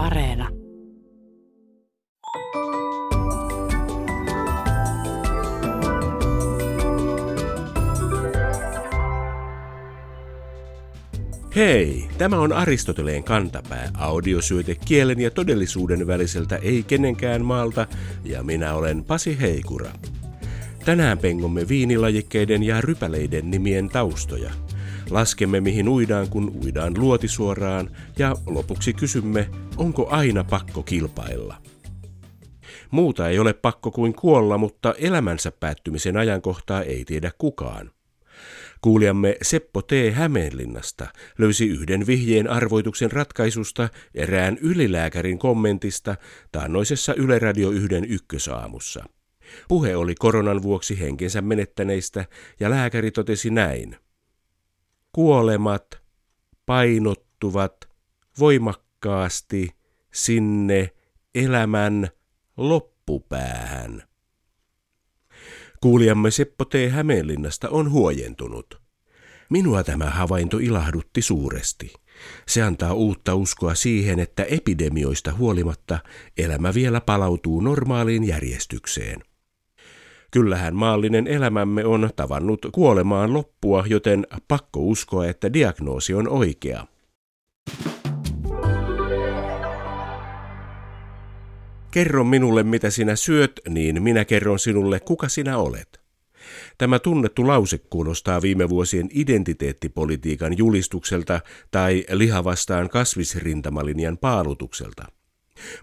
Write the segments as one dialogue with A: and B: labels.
A: Areena.
B: Hei, tämä on Aristoteleen kantapää, audiosyöte kielen ja todellisuuden väliseltä ei kenenkään maalta, ja minä olen Pasi Heikura. Tänään pengomme viinilajikkeiden ja rypäleiden nimien taustoja. Laskemme mihin uidaan, kun uidaan luotisuoraan, ja lopuksi kysymme, onko aina pakko kilpailla. Muuta ei ole pakko kuin kuolla, mutta elämänsä päättymisen ajankohtaa ei tiedä kukaan. Kuulijamme Seppo T. Hämeenlinnasta löysi yhden vihjeen arvoituksen ratkaisusta erään ylilääkärin kommentista taannoisessa Yle Radio 1 ykkösaamussa. Puhe oli koronan vuoksi henkensä menettäneistä ja lääkäri totesi näin. Kuolemat painottuvat voimakkaasti sinne elämän loppupäähän. Kuulijamme Seppo T. Hämeenlinnasta on huojentunut. Minua tämä havainto ilahdutti suuresti. Se antaa uutta uskoa siihen, että epidemioista huolimatta elämä vielä palautuu normaaliin järjestykseen. Kyllähän maallinen elämämme on tavannut kuolemaan loppua, joten pakko uskoa, että diagnoosi on oikea. Kerro minulle, mitä sinä syöt, niin minä kerron sinulle, kuka sinä olet. Tämä tunnettu lause kuulostaa viime vuosien identiteettipolitiikan julistukselta tai lihavastaan kasvisrintamalinjan paalutukselta.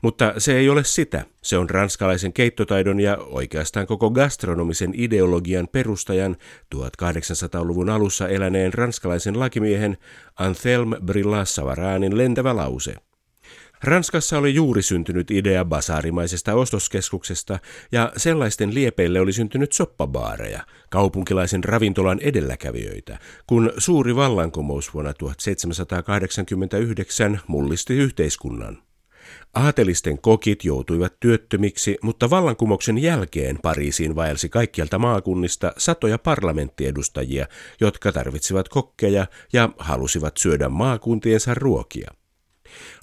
B: Mutta se ei ole sitä. Se on ranskalaisen keittotaidon ja oikeastaan koko gastronomisen ideologian perustajan 1800-luvun alussa eläneen ranskalaisen lakimiehen Anthelme Brillas Savaranin lentävä lause – Ranskassa oli juuri syntynyt idea basaarimaisesta ostoskeskuksesta ja sellaisten liepeille oli syntynyt soppabaareja, kaupunkilaisen ravintolan edelläkävijöitä, kun suuri vallankumous vuonna 1789 mullisti yhteiskunnan. Aatelisten kokit joutuivat työttömiksi, mutta vallankumouksen jälkeen Pariisiin vaelsi kaikkialta maakunnista satoja parlamenttiedustajia, jotka tarvitsivat kokkeja ja halusivat syödä maakuntiensa ruokia.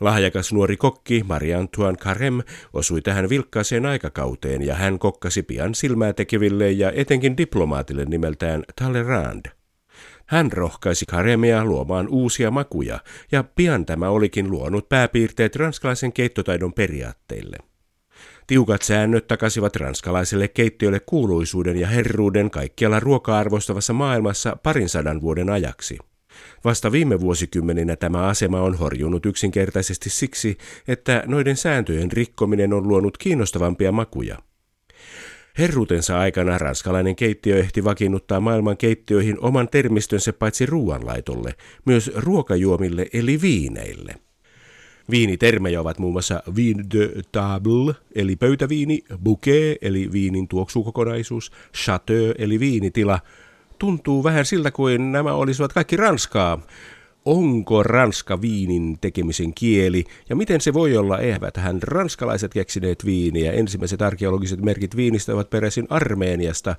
B: Lahjakas nuori kokki Marie-Antoine Carem osui tähän vilkkaaseen aikakauteen ja hän kokkasi pian silmää tekeville ja etenkin diplomaatille nimeltään Talleyrand. Hän rohkaisi Karemia luomaan uusia makuja, ja pian tämä olikin luonut pääpiirteet ranskalaisen keittotaidon periaatteille. Tiukat säännöt takasivat ranskalaiselle keittiölle kuuluisuuden ja herruuden kaikkialla ruoka-arvostavassa maailmassa parin sadan vuoden ajaksi. Vasta viime vuosikymmeninä tämä asema on horjunut yksinkertaisesti siksi, että noiden sääntöjen rikkominen on luonut kiinnostavampia makuja. Herruutensa aikana ranskalainen keittiö ehti vakiinnuttaa maailman keittiöihin oman termistönsä paitsi ruoanlaitolle, myös ruokajuomille eli viineille. Viinitermejä ovat muun muassa vin de table, eli pöytäviini, bouquet, eli viinin tuoksukokonaisuus, chateau, eli viinitila – tuntuu vähän siltä kuin nämä olisivat kaikki ranskaa. Onko ranska viinin tekemisen kieli ja miten se voi olla? Eivät hän ranskalaiset keksineet viiniä. Ensimmäiset arkeologiset merkit viinistä ovat peräisin Armeeniasta.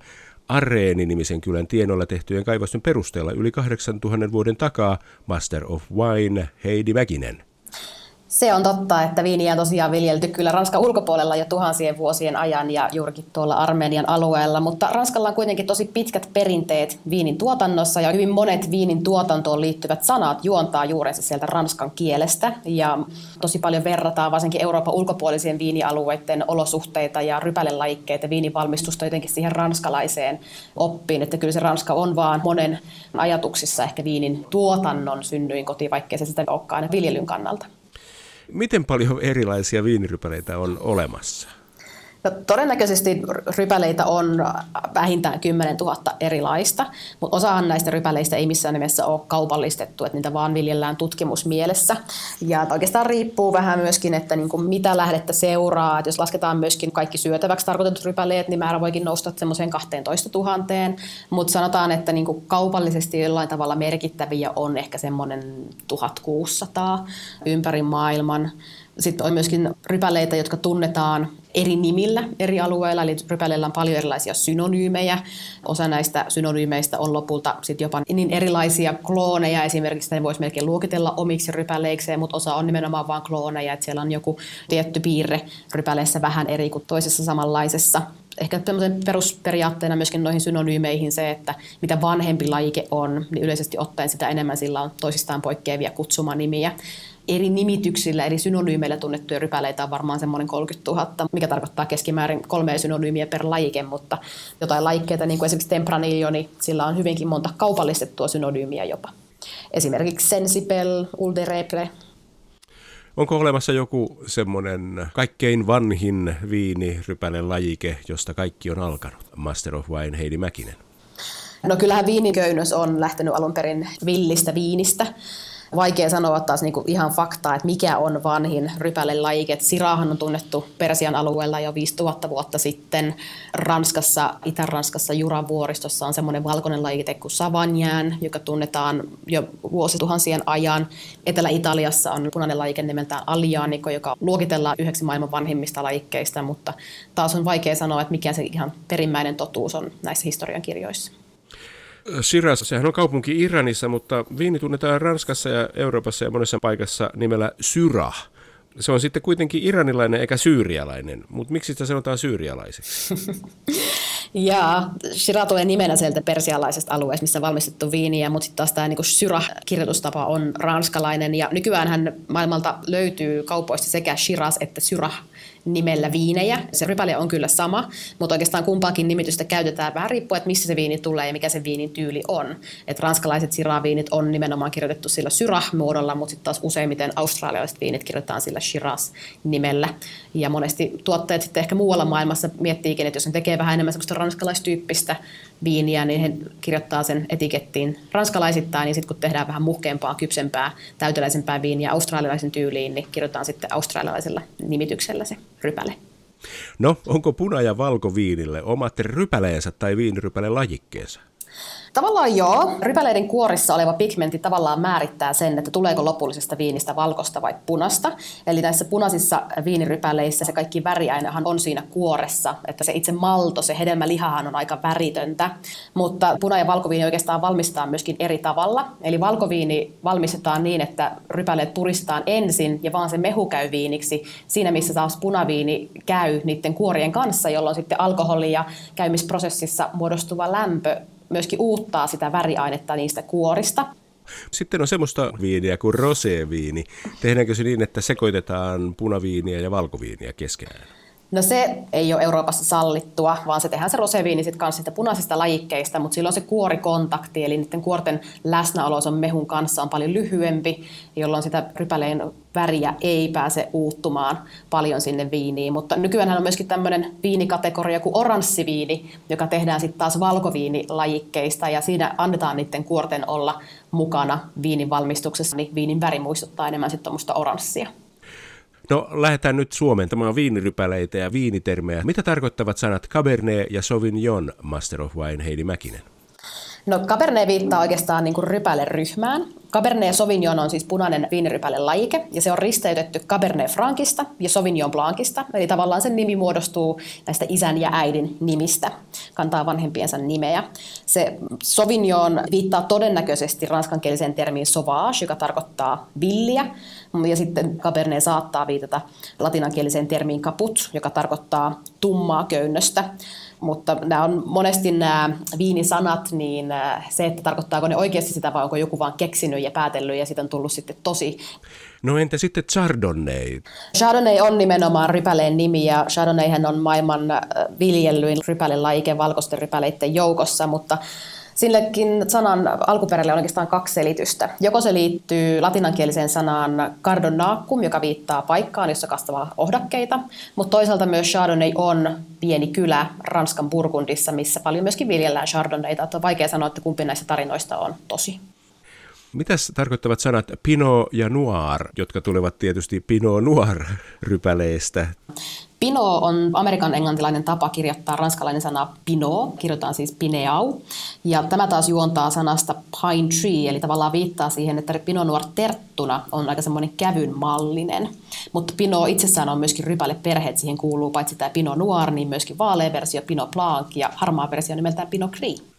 B: Areeni-nimisen kylän tienoilla tehtyjen kaivosten perusteella yli 8000 vuoden takaa Master of Wine Heidi Mäkinen.
C: Se on totta, että viiniä on tosiaan viljelty kyllä Ranskan ulkopuolella jo tuhansien vuosien ajan ja juurikin tuolla Armenian alueella, mutta Ranskalla on kuitenkin tosi pitkät perinteet viinin tuotannossa ja hyvin monet viinin tuotantoon liittyvät sanat juontaa juurensa sieltä ranskan kielestä. Ja tosi paljon verrataan varsinkin Euroopan ulkopuolisien viinialueiden olosuhteita ja rypälelajikkeita viinivalmistusta jotenkin siihen ranskalaiseen oppiin, että kyllä se Ranska on vaan monen ajatuksissa ehkä viinin tuotannon synnyin koti, vaikkei se sitä olekaan viljelyn kannalta.
B: Miten paljon erilaisia viinirypäleitä on olemassa?
C: No, todennäköisesti rypäleitä on vähintään 10 000 erilaista, mutta osahan näistä rypäleistä ei missään nimessä ole kaupallistettu, että niitä vaan viljellään tutkimusmielessä. Ja oikeastaan riippuu vähän myöskin, että niin kuin mitä lähdettä seuraa. Että jos lasketaan myöskin kaikki syötäväksi tarkoitetut rypäleet, niin määrä voikin nousta semmoiseen 12 000. Mutta sanotaan, että niin kuin kaupallisesti jollain tavalla merkittäviä on ehkä semmoinen 1600 ympäri maailman. Sitten on myöskin rypäleitä, jotka tunnetaan eri nimillä eri alueilla, eli rypäleillä on paljon erilaisia synonyymejä. Osa näistä synonyymeistä on lopulta sitten jopa niin erilaisia klooneja, esimerkiksi ne voisi melkein luokitella omiksi rypäleikseen, mutta osa on nimenomaan vain klooneja, että siellä on joku tietty piirre rypäleissä vähän eri kuin toisessa samanlaisessa. Ehkä tämmöisen perusperiaatteena myöskin noihin synonyymeihin se, että mitä vanhempi lajike on, niin yleisesti ottaen sitä enemmän sillä on toisistaan poikkeavia kutsumanimiä eri nimityksillä, eri synonyymeillä tunnettuja rypäleitä on varmaan semmoinen 30 000, mikä tarkoittaa keskimäärin kolme synonyymiä per lajike, mutta jotain lajikkeita, niin kuin esimerkiksi tempranillo, niin sillä on hyvinkin monta kaupallistettua synonyymiä jopa. Esimerkiksi sensipel, uldereple.
B: Onko olemassa joku semmoinen kaikkein vanhin viinirypäle lajike, josta kaikki on alkanut? Master of Wine Heidi Mäkinen.
C: No kyllähän viiniköynnös on lähtenyt alun perin villistä viinistä vaikea sanoa taas niinku ihan faktaa, että mikä on vanhin rypälelajike. Sirahan on tunnettu Persian alueella jo 5000 vuotta sitten. Ranskassa, Itä-Ranskassa Juran vuoristossa on semmoinen valkoinen lajike kuin Savagnan, joka tunnetaan jo vuosituhansien ajan. Etelä-Italiassa on punainen lajike nimeltään Alianico, joka luokitellaan yhdeksi maailman vanhimmista lajikkeista, mutta taas on vaikea sanoa, että mikä se ihan perimmäinen totuus on näissä historiankirjoissa.
B: Shiraz, sehän on kaupunki Iranissa, mutta viini tunnetaan Ranskassa ja Euroopassa ja monessa paikassa nimellä Syrah. Se on sitten kuitenkin iranilainen eikä syyrialainen, mutta miksi sitä sanotaan syyrialaiseksi?
C: Ja Shira tulee nimenä sieltä persialaisesta alueesta, missä on valmistettu viiniä, mutta sitten taas tämä niin Syrah-kirjoitustapa on ranskalainen. Ja nykyään maailmalta löytyy kaupoista sekä Shiraz että Syrah nimellä viinejä. Se rypäle on kyllä sama, mutta oikeastaan kumpaakin nimitystä käytetään vähän riippuen, että missä se viini tulee ja mikä se viinin tyyli on. Et ranskalaiset siraviinit on nimenomaan kirjoitettu sillä syrah-muodolla, mutta sitten taas useimmiten australialaiset viinit kirjoitetaan sillä shiraz-nimellä. Ja monesti tuotteet sitten ehkä muualla maailmassa miettiikin, että jos ne tekee vähän enemmän semmoista ranskalaistyyppistä viiniä, niin he kirjoittaa sen etikettiin ranskalaisittain, niin sitten kun tehdään vähän muhkeampaa, kypsempää, täyteläisempää viiniä australialaisen tyyliin, niin kirjoitetaan sitten australialaisella nimityksellä se rypäle.
B: No, onko puna- ja valkoviinille omat rypäleensä tai viinirypäle lajikkeensa?
C: Tavallaan joo. Rypäleiden kuorissa oleva pigmentti tavallaan määrittää sen, että tuleeko lopullisesta viinistä valkosta vai punasta. Eli näissä punaisissa viinirypäleissä se kaikki väriainehan on siinä kuoressa, että se itse malto, se hedelmälihahan on aika väritöntä. Mutta puna- ja valkoviini oikeastaan valmistetaan myöskin eri tavalla. Eli valkoviini valmistetaan niin, että rypäleet puristetaan ensin ja vaan se mehu käy viiniksi. Siinä missä taas punaviini käy niiden kuorien kanssa, jolloin sitten alkoholi ja käymisprosessissa muodostuva lämpö myöskin uuttaa sitä väriainetta niistä kuorista.
B: Sitten on semmoista viiniä kuin roséviini. Tehdäänkö se niin, että sekoitetaan punaviiniä ja valkoviiniä keskenään?
C: No se ei ole Euroopassa sallittua, vaan se tehdään se roseviini sitten kanssa sitä punaisista lajikkeista, mutta silloin se kuorikontakti, eli niiden kuorten läsnäolo on mehun kanssa on paljon lyhyempi, jolloin sitä rypäleen väriä ei pääse uuttumaan paljon sinne viiniin. Mutta nykyään on myöskin tämmöinen viinikategoria kuin oranssiviini, joka tehdään sitten taas valkoviinilajikkeista, ja siinä annetaan niiden kuorten olla mukana viinin valmistuksessa, niin viinin väri muistuttaa enemmän sitten tuommoista oranssia.
B: No lähdetään nyt on viinirypäleitä ja viinitermejä. Mitä tarkoittavat sanat Cabernet ja Sauvignon, Master of Wine Heidi Mäkinen?
C: No Cabernet viittaa oikeastaan niin kuin rypäle-ryhmään. Cabernet Sauvignon on siis punainen viinirypäle lajike ja se on risteytetty Cabernet Francista ja Sauvignon Blancista. Eli tavallaan sen nimi muodostuu näistä isän ja äidin nimistä, kantaa vanhempiensa nimeä. Se Sauvignon viittaa todennäköisesti ranskankieliseen termiin sauvage, joka tarkoittaa villiä. Ja sitten Cabernet saattaa viitata latinankieliseen termiin caput, joka tarkoittaa tummaa köynnöstä mutta nämä on monesti nämä viinisanat, niin äh, se, että tarkoittaako ne oikeasti sitä vai onko joku vaan keksinyt ja päätellyt ja siitä on tullut sitten tosi.
B: No entä sitten Chardonnay?
C: Chardonnay on nimenomaan rypäleen nimi ja Chardonnayhän on maailman äh, viljellyin rypälelaike valkoisten rypäleiden joukossa, mutta Sillekin sanan alkuperälle on oikeastaan kaksi selitystä. Joko se liittyy latinankieliseen sanaan cardonacum, joka viittaa paikkaan, jossa kasvaa ohdakkeita, mutta toisaalta myös Chardonnay on pieni kylä Ranskan Burgundissa, missä paljon myöskin viljellään Chardonnayta. On vaikea sanoa, että kumpi näistä tarinoista on tosi.
B: Mitäs tarkoittavat sanat Pinot ja Noir, jotka tulevat tietysti Pinot Noir-rypäleestä?
C: Pino on amerikan englantilainen tapa kirjoittaa ranskalainen sana pino, kirjoitetaan siis pineau. Ja tämä taas juontaa sanasta pine tree, eli tavallaan viittaa siihen, että pino noir terttuna on aika semmoinen kävyn mallinen. Mutta pino itsessään on myöskin rypäle perheet, siihen kuuluu paitsi tämä pino noir, niin myöskin vaalea versio pino blanc ja harmaa versio nimeltään pino gris.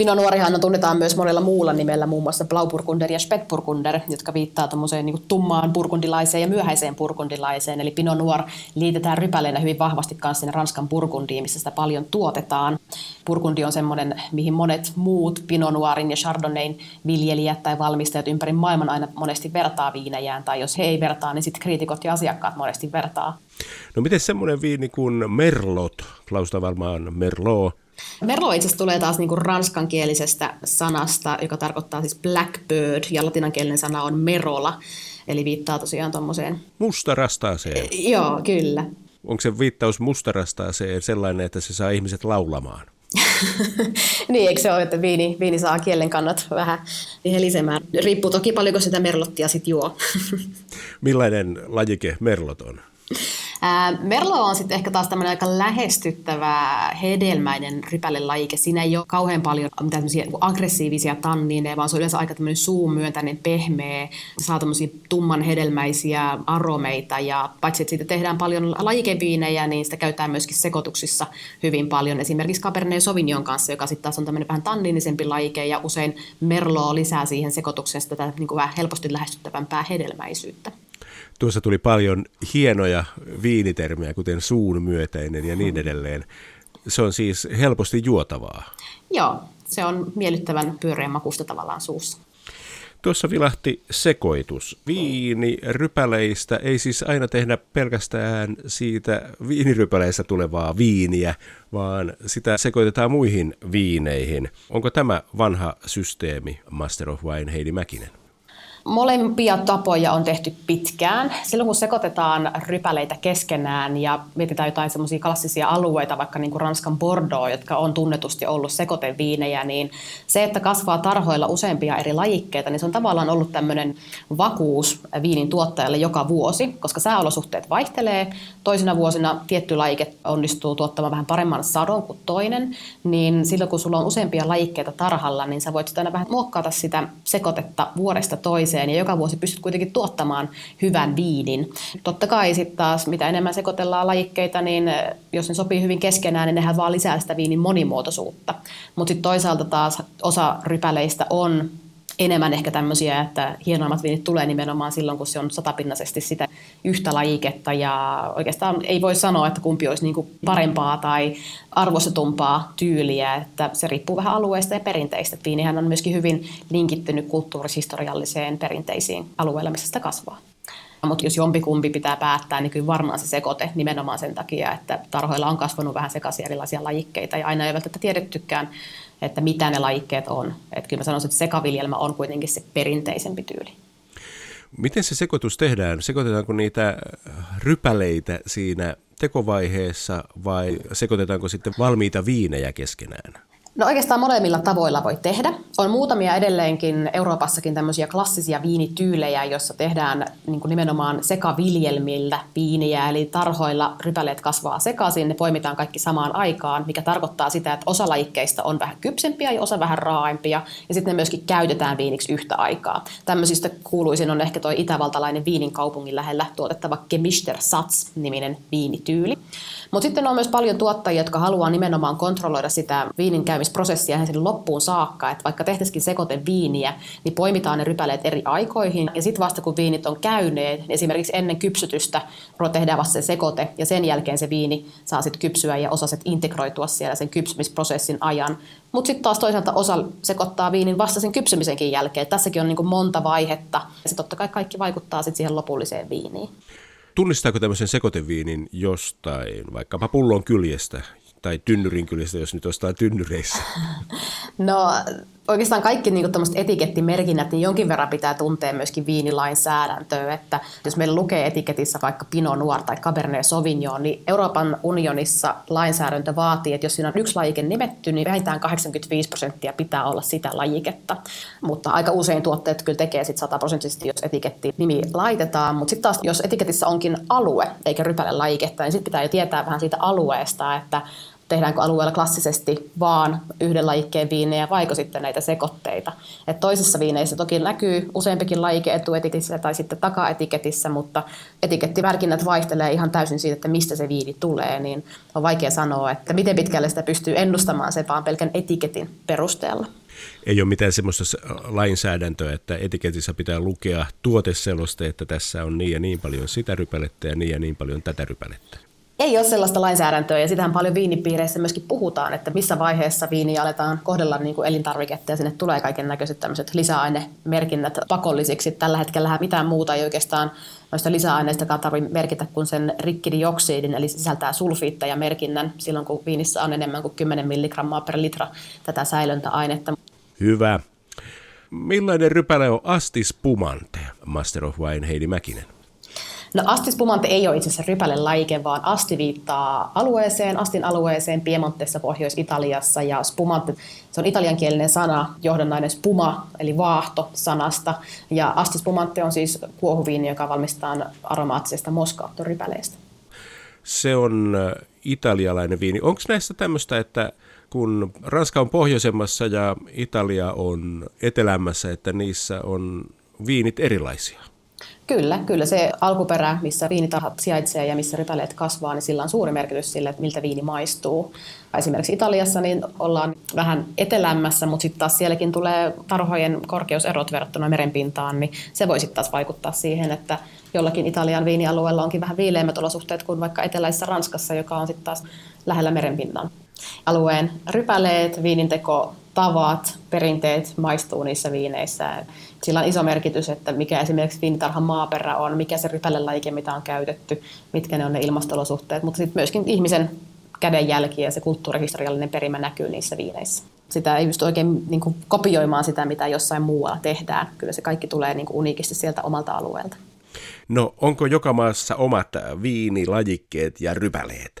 C: Pinot Noirihan tunnetaan myös monella muulla nimellä, muun muassa Blauburgunder ja Spätburgunder, jotka viittaa tuommoiseen niin tummaan burgundilaiseen ja myöhäiseen burgundilaiseen. Eli Pinot Noir liitetään rypäleenä hyvin vahvasti kanssa sinne Ranskan burgundiin, missä sitä paljon tuotetaan. Burgundi on semmoinen, mihin monet muut Pinot Noirin ja Chardonnayn viljelijät tai valmistajat ympäri maailman aina monesti vertaa viinejään, tai jos he ei vertaa, niin sitten kriitikot ja asiakkaat monesti vertaa.
B: No miten semmoinen viini kuin Merlot, Klausta varmaan Merlot,
C: Merlo itse asiassa tulee taas niinku ranskankielisestä sanasta, joka tarkoittaa siis blackbird, ja latinankielinen sana on merola, eli viittaa tosiaan tuommoiseen...
B: Mustarastaaseen.
C: Joo, kyllä.
B: Onko se viittaus mustarastaaseen sellainen, että se saa ihmiset laulamaan?
C: niin, eikö se ole, että viini, viini saa kielen kannat vähän helisemään. Riippuu toki paljonko sitä merlottia sitten juo.
B: Millainen lajike merlot on?
C: Merlo on sitten ehkä taas tämmöinen aika lähestyttävä, hedelmäinen rypälelajike. Siinä ei ole kauhean paljon mitään aggressiivisia tannineja, vaan se on yleensä aika tämmöinen suun myöntäinen, pehmeä, saa tämmöisiä tumman hedelmäisiä aromeita. Ja paitsi, että siitä tehdään paljon lajikeviinejä, niin sitä käytetään myöskin sekoituksissa hyvin paljon. Esimerkiksi Cabernet Sauvignon kanssa, joka sitten taas on tämmöinen vähän tanninisempi lajike, ja usein Merlo lisää siihen sekoitukseen tätä niin kuin vähän helposti lähestyttävämpää hedelmäisyyttä.
B: Tuossa tuli paljon hienoja viinitermiä, kuten suun myötäinen ja niin edelleen. Se on siis helposti juotavaa.
C: Joo, se on miellyttävän pyöreän makusta tavallaan suussa.
B: Tuossa vilahti sekoitus. Viini rypäleistä ei siis aina tehdä pelkästään siitä viinirypäleissä tulevaa viiniä, vaan sitä sekoitetaan muihin viineihin. Onko tämä vanha systeemi Master of Wine Heidi Mäkinen?
C: Molempia tapoja on tehty pitkään. Silloin kun sekoitetaan rypäleitä keskenään ja mietitään jotain semmoisia klassisia alueita, vaikka niin kuin Ranskan Bordeaux, jotka on tunnetusti ollut sekoteviinejä, niin se, että kasvaa tarhoilla useampia eri lajikkeita, niin se on tavallaan ollut tämmöinen vakuus viinin tuottajalle joka vuosi, koska sääolosuhteet vaihtelee. Toisina vuosina tietty lajike onnistuu tuottamaan vähän paremman sadon kuin toinen, niin silloin kun sulla on useampia lajikkeita tarhalla, niin sä voit aina vähän muokkaata sitä sekoitetta vuodesta toiseen toiseen ja joka vuosi pystyt kuitenkin tuottamaan hyvän viinin. Totta kai sitten taas mitä enemmän sekoitellaan lajikkeita, niin eh, jos ne sopii hyvin keskenään, niin nehän vaan lisää sitä viinin monimuotoisuutta. Mutta sitten toisaalta taas osa rypäleistä on enemmän ehkä tämmöisiä, että hienoimmat viinit tulee nimenomaan silloin, kun se on satapinnaisesti sitä yhtä lajiketta ja oikeastaan ei voi sanoa, että kumpi olisi niin parempaa tai arvostetumpaa tyyliä, että se riippuu vähän alueista ja perinteistä. Viinihän on myöskin hyvin linkittynyt kulttuurishistorialliseen perinteisiin alueilla, missä sitä kasvaa. Mutta jos jompikumpi pitää päättää, niin kyllä varmaan se sekoite nimenomaan sen takia, että tarhoilla on kasvanut vähän sekaisin erilaisia lajikkeita ja aina ei välttämättä tiedettykään, että mitä ne lajikkeet on. Että kyllä mä sanoisin, että sekaviljelmä on kuitenkin se perinteisempi tyyli.
B: Miten se sekoitus tehdään? Sekoitetaanko niitä rypäleitä siinä tekovaiheessa vai sekoitetaanko sitten valmiita viinejä keskenään?
C: No oikeastaan molemmilla tavoilla voi tehdä. On muutamia edelleenkin Euroopassakin tämmöisiä klassisia viinityylejä, joissa tehdään niin kuin nimenomaan sekaviljelmillä viiniä, eli tarhoilla rypäleet kasvaa sekaisin, ne poimitaan kaikki samaan aikaan, mikä tarkoittaa sitä, että osa lajikkeista on vähän kypsempiä ja osa vähän raaimpia, ja sitten ne myöskin käytetään viiniksi yhtä aikaa. Tämmöisistä kuuluisin on ehkä tuo itävaltalainen viinin kaupungin lähellä tuotettava Gemischter Satz-niminen viinityyli. Mutta sitten on myös paljon tuottajia, jotka haluaa nimenomaan kontrolloida sitä viinin käymisprosessia ihan sinne loppuun saakka. Että vaikka tehtäisikin sekoite viiniä, niin poimitaan ne rypäleet eri aikoihin. Ja sitten vasta kun viinit on käyneet, niin esimerkiksi ennen kypsytystä tehdään vasta se sekoite ja sen jälkeen se viini saa sitten kypsyä ja osa integroitua siellä sen kypsymisprosessin ajan. Mutta sitten taas toisaalta osa sekoittaa viinin vasta sen kypsymisenkin jälkeen. Tässäkin on niinku monta vaihetta. Ja totta kai kaikki vaikuttaa sitten siihen lopulliseen viiniin.
B: Tunnistaako tämmöisen sekoiteviinin jostain, vaikkapa pullon kyljestä tai tynnyrin kyljestä, jos nyt ostaa tynnyreissä?
C: No oikeastaan kaikki niin etikettimerkinnät, niin jonkin verran pitää tuntea myöskin viinilainsäädäntöä, että jos meillä lukee etiketissä vaikka Pinot Noir tai Cabernet Sauvignon, niin Euroopan unionissa lainsäädäntö vaatii, että jos siinä on yksi lajike nimetty, niin vähintään 85 prosenttia pitää olla sitä lajiketta. Mutta aika usein tuotteet kyllä tekee sitten 100 prosenttisesti, jos etiketti nimi laitetaan, mutta sitten taas jos etiketissä onkin alue eikä rypäle lajiketta, niin sitten pitää jo tietää vähän siitä alueesta, että tehdäänkö alueella klassisesti vaan yhden lajikkeen viinejä vaiko sitten näitä sekoitteita. Et toisissa viineissä toki näkyy useampikin lajike etuetiketissä tai sitten takaetiketissä, mutta etikettimerkinnät vaihtelee ihan täysin siitä, että mistä se viini tulee, niin on vaikea sanoa, että miten pitkälle sitä pystyy ennustamaan se vaan pelkän etiketin perusteella.
B: Ei ole mitään semmoista lainsäädäntöä, että etiketissä pitää lukea tuoteseloste, että tässä on niin ja niin paljon sitä rypälettä ja niin ja niin paljon tätä rypälettä
C: ei ole sellaista lainsäädäntöä ja sitähän paljon viinipiireissä myöskin puhutaan, että missä vaiheessa viini aletaan kohdella niin kuin elintarviketta ja sinne tulee kaiken näköiset tämmöiset lisäainemerkinnät pakollisiksi. Tällä hetkellä mitään muuta ei oikeastaan noista lisäaineista tarvitse merkitä kuin sen rikkidioksidin, eli sisältää sulfiitteja merkinnän silloin, kun viinissä on enemmän kuin 10 milligrammaa per litra tätä säilöntäainetta.
B: Hyvä. Millainen rypäle on Astis Pumante, Master of Wine Heidi Mäkinen?
C: No Astis Pumante ei ole itse asiassa rypäle laike, vaan asti viittaa alueeseen, Astin alueeseen Piemontessa Pohjois-Italiassa ja spumante, se on italiankielinen sana, johdannainen spuma, eli vaahto sanasta. Ja Astis Pumante on siis kuohuviini, joka valmistetaan aromaattisesta moskaattorypäleestä.
B: Se on äh, italialainen viini. Onko näistä tämmöistä, että kun Ranska on pohjoisemmassa ja Italia on etelämässä, että niissä on viinit erilaisia?
C: Kyllä, kyllä se alkuperä, missä viinitarhat sijaitsee ja missä rypäleet kasvaa, niin sillä on suuri merkitys sille, että miltä viini maistuu. Esimerkiksi Italiassa niin ollaan vähän etelämmässä, mutta sitten taas sielläkin tulee tarhojen korkeuserot verrattuna merenpintaan, niin se voi sitten taas vaikuttaa siihen, että jollakin Italian viinialueella onkin vähän viileimmät olosuhteet kuin vaikka eteläisessä Ranskassa, joka on sitten taas lähellä merenpinnan. Alueen rypäleet, viininteko tavat, perinteet maistuu niissä viineissä. Sillä on iso merkitys, että mikä esimerkiksi viinitarhan maaperä on, mikä se rypälelajike, mitä on käytetty, mitkä ne on ne ilmastolosuhteet, mutta sitten myöskin ihmisen kädenjälki ja se kulttuurihistoriallinen perimä näkyy niissä viineissä. Sitä ei pysty oikein niin kuin, kopioimaan sitä, mitä jossain muualla tehdään. Kyllä se kaikki tulee niin kuin, uniikisti sieltä omalta alueelta.
B: No onko joka maassa omat viinilajikkeet ja rypäleet?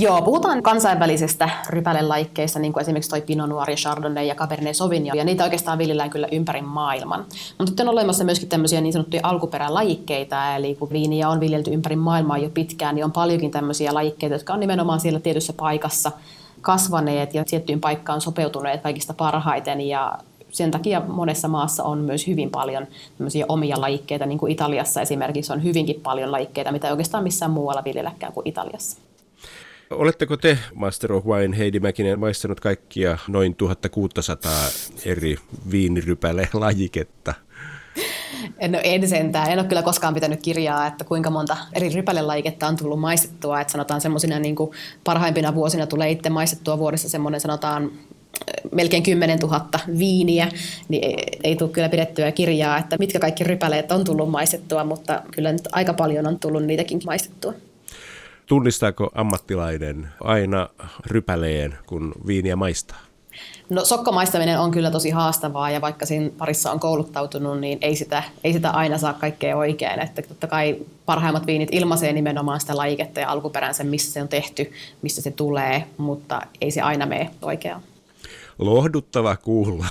C: Joo, puhutaan kansainvälisestä rypälelaikkeista, niin kuin esimerkiksi toi Pinot Noir ja Chardonnay ja Cabernet Sauvignon, ja niitä oikeastaan viljellään kyllä ympäri maailman. Mutta sitten on olemassa myöskin tämmöisiä niin sanottuja alkuperälajikkeita, eli kun viiniä on viljelty ympäri maailmaa jo pitkään, niin on paljonkin tämmöisiä lajikkeita, jotka on nimenomaan siellä tietyssä paikassa kasvaneet ja tiettyyn paikkaan sopeutuneet kaikista parhaiten, ja sen takia monessa maassa on myös hyvin paljon omia lajikkeita, niin kuin Italiassa esimerkiksi on hyvinkin paljon lajikkeita, mitä oikeastaan missään muualla viljelläkään kuin Italiassa.
B: Oletteko te, Master of Wine, Heidi Mäkinen, maistanut kaikkia noin 1600 eri viinirypäle-lajiketta?
C: No en sentään. En ole kyllä koskaan pitänyt kirjaa, että kuinka monta eri rypälelajiketta on tullut maistettua. Että sanotaan semmoisina niin parhaimpina vuosina tulee itse maistettua vuodessa semmoinen sanotaan eh, melkein 10 000 viiniä, niin ei, ei tule kyllä pidettyä kirjaa, että mitkä kaikki rypäleet on tullut maistettua, mutta kyllä nyt aika paljon on tullut niitäkin maistettua.
B: Tunnistaako ammattilainen aina rypäleen, kun viiniä maistaa?
C: No sokkomaistaminen on kyllä tosi haastavaa ja vaikka siinä parissa on kouluttautunut, niin ei sitä, ei sitä aina saa kaikkea oikein. Että totta kai parhaimmat viinit ilmaisee nimenomaan sitä lajiketta ja alkuperänsä, missä se on tehty, missä se tulee, mutta ei se aina mene oikeaan.
B: Lohduttava kuulla.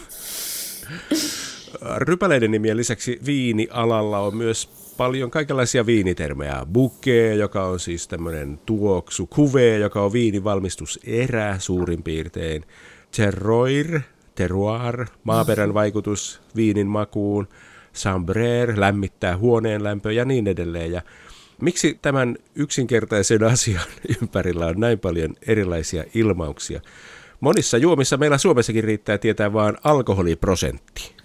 B: Rypäleiden nimien lisäksi viinialalla on myös paljon kaikenlaisia viinitermejä. Bouquet, joka on siis tämmöinen tuoksu. Cuvée, joka on viinivalmistuserä suurin piirtein. Terroir, terroir, maaperän vaikutus viinin makuun. Sambrère, lämmittää huoneen lämpö ja niin edelleen. Ja miksi tämän yksinkertaisen asian ympärillä on näin paljon erilaisia ilmauksia? Monissa juomissa meillä Suomessakin riittää tietää vain alkoholiprosentti.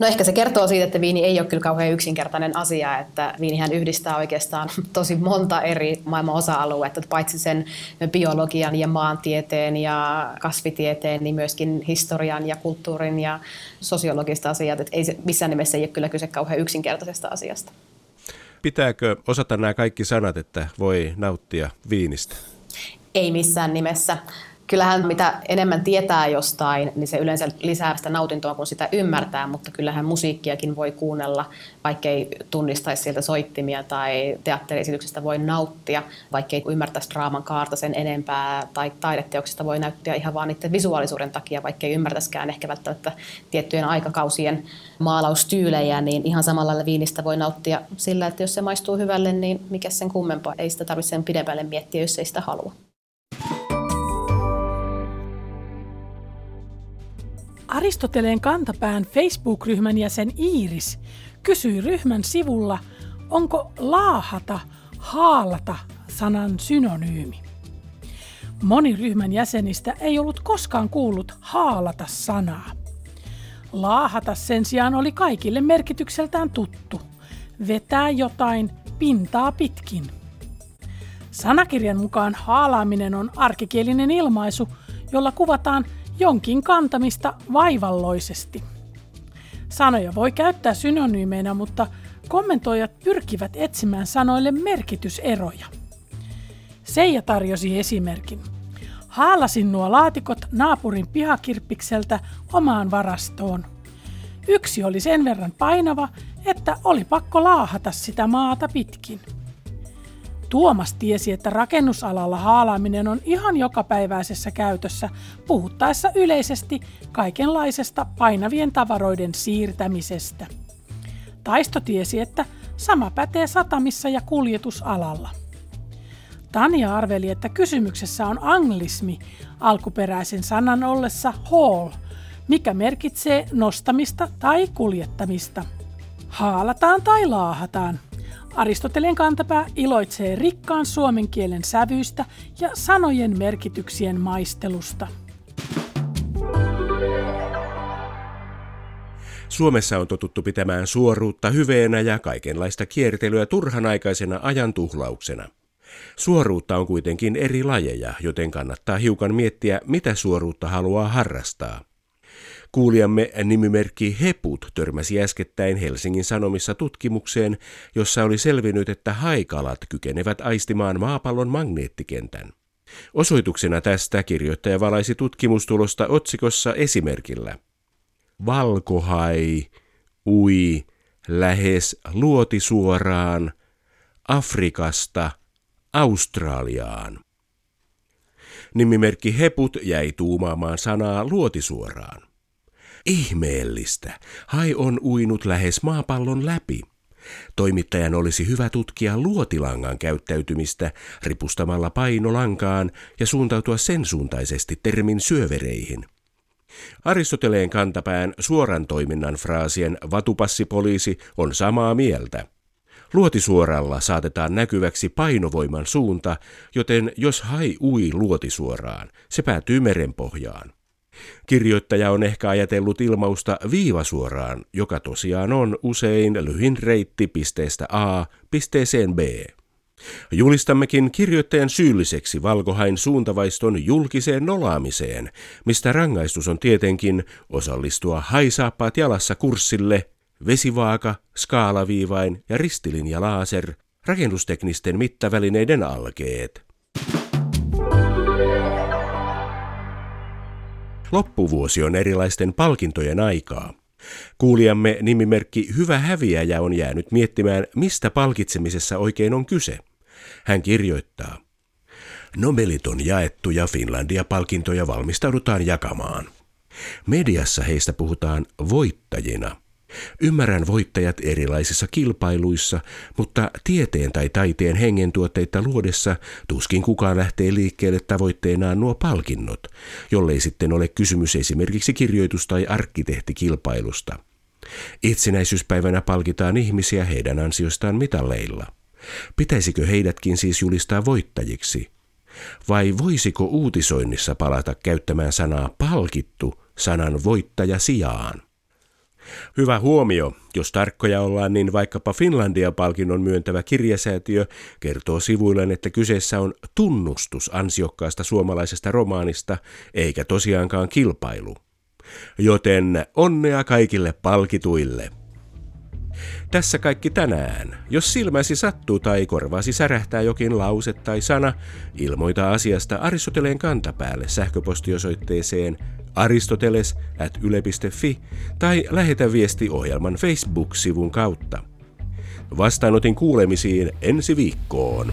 C: No ehkä se kertoo siitä, että viini ei ole kyllä kauhean yksinkertainen asia, että viinihän yhdistää oikeastaan tosi monta eri maailman osa-aluetta, paitsi sen biologian ja maantieteen ja kasvitieteen, niin myöskin historian ja kulttuurin ja sosiologista asiat, että ei se missään nimessä ei ole kyllä kyse kauhean yksinkertaisesta asiasta.
B: Pitääkö osata nämä kaikki sanat, että voi nauttia viinistä?
C: Ei missään nimessä kyllähän mitä enemmän tietää jostain, niin se yleensä lisää sitä nautintoa, kun sitä ymmärtää, mutta kyllähän musiikkiakin voi kuunnella, vaikkei tunnistaisi sieltä soittimia tai teatteriesityksestä voi nauttia, vaikkei ymmärtäisi draaman kaarta sen enempää tai taideteoksista voi näyttää ihan vaan niiden visuaalisuuden takia, vaikkei ymmärtäisikään ehkä välttämättä tiettyjen aikakausien maalaustyylejä, niin ihan samalla lailla viinistä voi nauttia sillä, että jos se maistuu hyvälle, niin mikä sen kummempaa. Ei sitä tarvitse sen pidemmälle miettiä, jos ei sitä halua.
A: Aristoteleen kantapään Facebook-ryhmän jäsen Iiris kysyi ryhmän sivulla, onko laahata, haalata sanan synonyymi. Moni ryhmän jäsenistä ei ollut koskaan kuullut haalata sanaa. Laahata sen sijaan oli kaikille merkitykseltään tuttu. Vetää jotain pintaa pitkin. Sanakirjan mukaan haalaaminen on arkikielinen ilmaisu, jolla kuvataan jonkin kantamista vaivalloisesti. Sanoja voi käyttää synonyymeinä, mutta kommentoijat pyrkivät etsimään sanoille merkityseroja. Seija tarjosi esimerkin. Haalasin nuo laatikot naapurin pihakirppikseltä omaan varastoon. Yksi oli sen verran painava, että oli pakko laahata sitä maata pitkin. Tuomas tiesi, että rakennusalalla haalaaminen on ihan jokapäiväisessä käytössä, puhuttaessa yleisesti kaikenlaisesta painavien tavaroiden siirtämisestä. Taisto tiesi, että sama pätee satamissa ja kuljetusalalla. Tania arveli, että kysymyksessä on anglismi alkuperäisen sanan ollessa haul, mikä merkitsee nostamista tai kuljettamista. Haalataan tai laahataan – Aristoteleen kantapää iloitsee rikkaan suomen kielen sävyistä ja sanojen merkityksien maistelusta.
B: Suomessa on totuttu pitämään suoruutta hyveenä ja kaikenlaista kiertelyä turhanaikaisena ajan tuhlauksena. Suoruutta on kuitenkin eri lajeja, joten kannattaa hiukan miettiä, mitä suoruutta haluaa harrastaa. Kuulijamme nimimerkki Heput törmäsi äskettäin Helsingin Sanomissa tutkimukseen, jossa oli selvinnyt, että haikalat kykenevät aistimaan maapallon magneettikentän. Osoituksena tästä kirjoittaja valaisi tutkimustulosta otsikossa esimerkillä. Valkohai ui lähes luotisuoraan Afrikasta Australiaan. Nimimerkki Heput jäi tuumaamaan sanaa luotisuoraan. Ihmeellistä. Hai on uinut lähes maapallon läpi. Toimittajan olisi hyvä tutkia luotilangan käyttäytymistä ripustamalla painolankaan ja suuntautua sen suuntaisesti termin syövereihin. Aristoteleen kantapään suoran toiminnan fraasien vatupassipoliisi on samaa mieltä. Luotisuoralla saatetaan näkyväksi painovoiman suunta, joten jos hai ui luotisuoraan, se päätyy merenpohjaan. Kirjoittaja on ehkä ajatellut ilmausta viivasuoraan, joka tosiaan on usein lyhin reitti pisteestä A pisteeseen B. Julistammekin kirjoittajan syylliseksi valkohain suuntavaiston julkiseen nolaamiseen, mistä rangaistus on tietenkin osallistua haisaappaat jalassa kurssille vesivaaka, skaalaviivain ja ristilinja laaser, rakennusteknisten mittavälineiden alkeet. Loppuvuosi on erilaisten palkintojen aikaa. Kuulijamme nimimerkki Hyvä häviäjä on jäänyt miettimään, mistä palkitsemisessa oikein on kyse. Hän kirjoittaa. Nobelit on jaettu ja Finlandia-palkintoja valmistaudutaan jakamaan. Mediassa heistä puhutaan voittajina – Ymmärrän voittajat erilaisissa kilpailuissa, mutta tieteen tai taiteen hengentuotteita luodessa tuskin kukaan lähtee liikkeelle tavoitteenaan nuo palkinnot, jollei sitten ole kysymys esimerkiksi kirjoitus- tai arkkitehtikilpailusta. Itsenäisyyspäivänä palkitaan ihmisiä heidän ansiostaan mitalleilla. Pitäisikö heidätkin siis julistaa voittajiksi? Vai voisiko uutisoinnissa palata käyttämään sanaa palkittu sanan voittaja sijaan? Hyvä huomio, jos tarkkoja ollaan, niin vaikkapa Finlandia-palkinnon myöntävä kirjasäätiö kertoo sivuilleen, että kyseessä on tunnustus ansiokkaasta suomalaisesta romaanista, eikä tosiaankaan kilpailu. Joten onnea kaikille palkituille! Tässä kaikki tänään. Jos silmäsi sattuu tai korvaasi särähtää jokin lause tai sana, ilmoita asiasta Aristoteleen kantapäälle sähköpostiosoitteeseen aristoteles.yle.fi tai lähetä viesti ohjelman Facebook-sivun kautta. Vastaanotin kuulemisiin ensi viikkoon.